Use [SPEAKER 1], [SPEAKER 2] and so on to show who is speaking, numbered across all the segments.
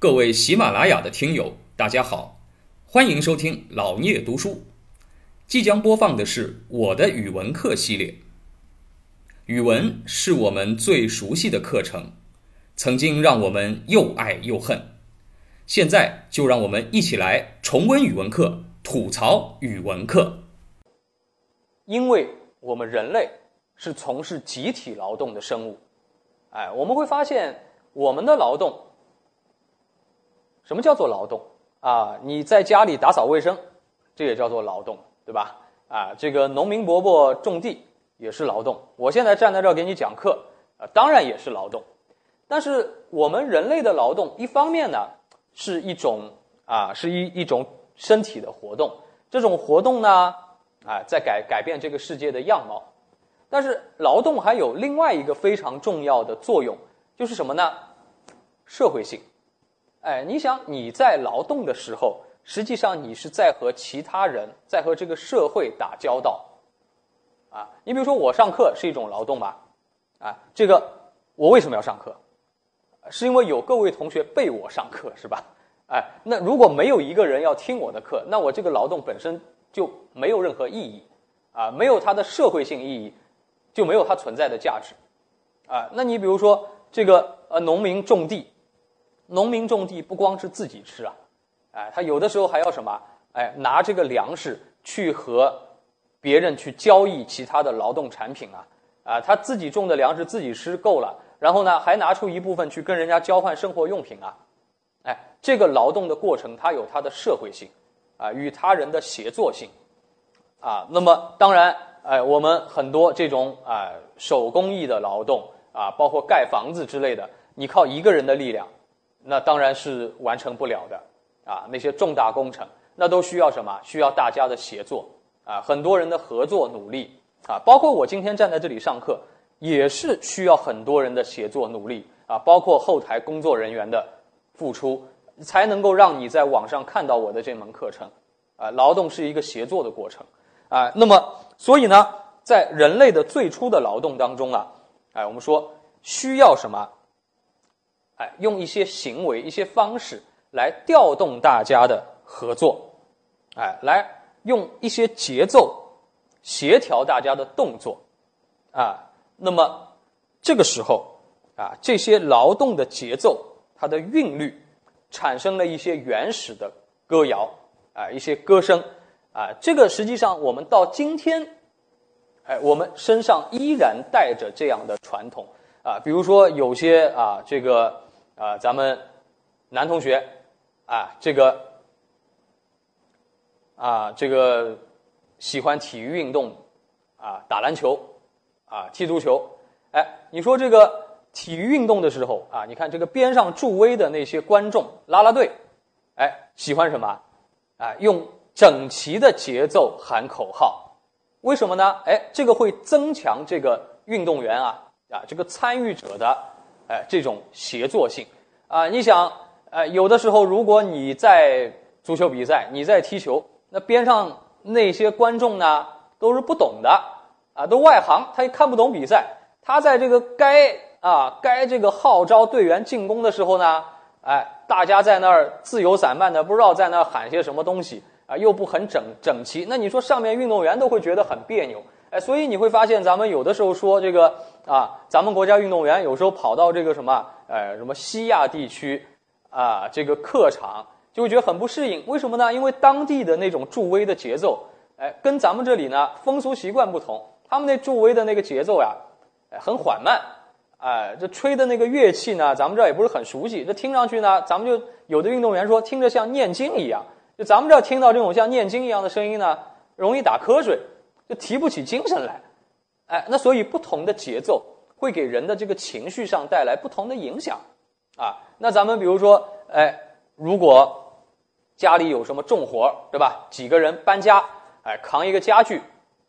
[SPEAKER 1] 各位喜马拉雅的听友，大家好，欢迎收听老聂读书。即将播放的是我的语文课系列。语文是我们最熟悉的课程，曾经让我们又爱又恨。现在就让我们一起来重温语文课，吐槽语文课。
[SPEAKER 2] 因为我们人类是从事集体劳动的生物，哎，我们会发现我们的劳动，什么叫做劳动啊？你在家里打扫卫生，这也叫做劳动。对吧？啊，这个农民伯伯种地也是劳动。我现在站在这儿给你讲课，啊，当然也是劳动。但是我们人类的劳动，一方面呢是一种啊，是一一种身体的活动。这种活动呢，啊，在改改变这个世界的样貌。但是劳动还有另外一个非常重要的作用，就是什么呢？社会性。哎，你想你在劳动的时候。实际上，你是在和其他人，在和这个社会打交道，啊，你比如说我上课是一种劳动吧，啊，这个我为什么要上课？是因为有各位同学被我上课是吧？哎，那如果没有一个人要听我的课，那我这个劳动本身就没有任何意义，啊，没有它的社会性意义，就没有它存在的价值，啊，那你比如说这个呃，农民种地，农民种地不光是自己吃啊。哎，他有的时候还要什么？哎，拿这个粮食去和别人去交易其他的劳动产品啊！啊，他自己种的粮食自己吃够了，然后呢，还拿出一部分去跟人家交换生活用品啊！哎，这个劳动的过程，它有它的社会性啊，与他人的协作性啊。那么，当然，哎，我们很多这种啊手工艺的劳动啊，包括盖房子之类的，你靠一个人的力量，那当然是完成不了的。啊，那些重大工程，那都需要什么？需要大家的协作啊，很多人的合作努力啊，包括我今天站在这里上课，也是需要很多人的协作努力啊，包括后台工作人员的付出，才能够让你在网上看到我的这门课程啊。劳动是一个协作的过程啊，那么所以呢，在人类的最初的劳动当中啊，哎，我们说需要什么？哎，用一些行为、一些方式。来调动大家的合作，哎，来用一些节奏协调大家的动作，啊，那么这个时候啊，这些劳动的节奏它的韵律产生了一些原始的歌谣啊，一些歌声啊，这个实际上我们到今天，哎，我们身上依然带着这样的传统啊，比如说有些啊，这个啊，咱们男同学。啊，这个啊，这个喜欢体育运动啊，打篮球啊，踢足球。哎，你说这个体育运动的时候啊，你看这个边上助威的那些观众，啦啦队，哎，喜欢什么？啊，用整齐的节奏喊口号，为什么呢？哎，这个会增强这个运动员啊啊，这个参与者的哎这种协作性啊，你想。呃，有的时候，如果你在足球比赛，你在踢球，那边上那些观众呢，都是不懂的，啊，都外行，他也看不懂比赛。他在这个该啊该这个号召队员进攻的时候呢，哎，大家在那儿自由散漫的，不知道在那喊些什么东西啊，又不很整整齐。那你说上面运动员都会觉得很别扭，哎，所以你会发现，咱们有的时候说这个啊，咱们国家运动员有时候跑到这个什么，哎，什么西亚地区。啊，这个客场就会觉得很不适应，为什么呢？因为当地的那种助威的节奏，哎，跟咱们这里呢风俗习惯不同。他们那助威的那个节奏呀，哎，很缓慢，哎，这吹的那个乐器呢，咱们这儿也不是很熟悉。这听上去呢，咱们就有的运动员说听着像念经一样。就咱们这儿听到这种像念经一样的声音呢，容易打瞌睡，就提不起精神来。哎，那所以不同的节奏会给人的这个情绪上带来不同的影响。啊，那咱们比如说，哎，如果家里有什么重活对吧？几个人搬家，哎，扛一个家具，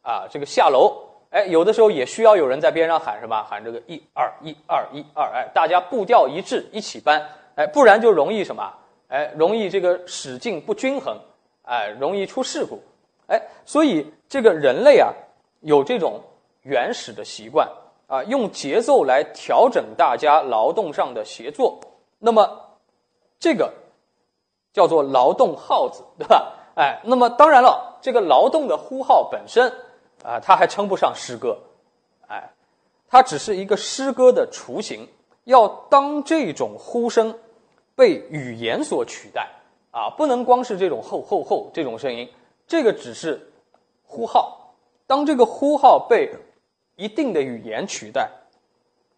[SPEAKER 2] 啊，这个下楼，哎，有的时候也需要有人在边上喊什么？喊这个一二一二一二，哎，大家步调一致，一起搬，哎，不然就容易什么？哎，容易这个使劲不均衡，哎，容易出事故，哎，所以这个人类啊，有这种原始的习惯。啊，用节奏来调整大家劳动上的协作。那么，这个叫做劳动号子，对吧？哎，那么当然了，这个劳动的呼号本身啊，它还称不上诗歌，哎，它只是一个诗歌的雏形。要当这种呼声被语言所取代啊，不能光是这种吼吼吼这种声音，这个只是呼号。当这个呼号被一定的语言取代，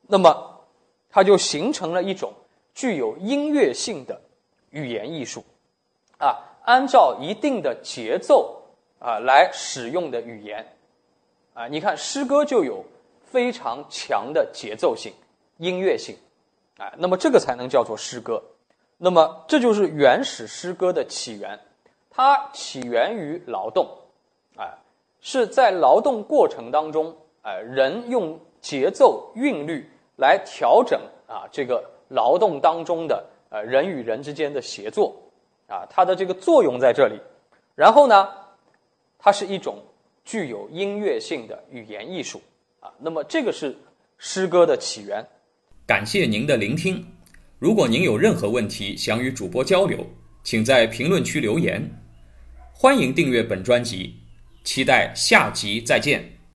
[SPEAKER 2] 那么它就形成了一种具有音乐性的语言艺术啊，按照一定的节奏啊来使用的语言啊，你看诗歌就有非常强的节奏性。音乐性，啊，那么这个才能叫做诗歌。那么这就是原始诗歌的起源，它起源于劳动，哎，是在劳动过程当中，哎，人用节奏韵律来调整啊这个劳动当中的呃人与人之间的协作，啊，它的这个作用在这里。然后呢，它是一种具有音乐性的语言艺术，啊，那么这个是诗歌的起源。
[SPEAKER 1] 感谢您的聆听。如果您有任何问题想与主播交流，请在评论区留言。欢迎订阅本专辑，期待下集再见。